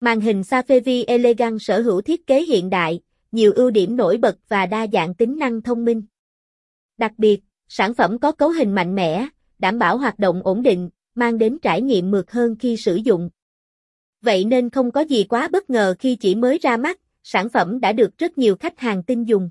Màn hình Safevi Elegant sở hữu thiết kế hiện đại, nhiều ưu điểm nổi bật và đa dạng tính năng thông minh. Đặc biệt, sản phẩm có cấu hình mạnh mẽ, đảm bảo hoạt động ổn định, mang đến trải nghiệm mượt hơn khi sử dụng. Vậy nên không có gì quá bất ngờ khi chỉ mới ra mắt, sản phẩm đã được rất nhiều khách hàng tin dùng.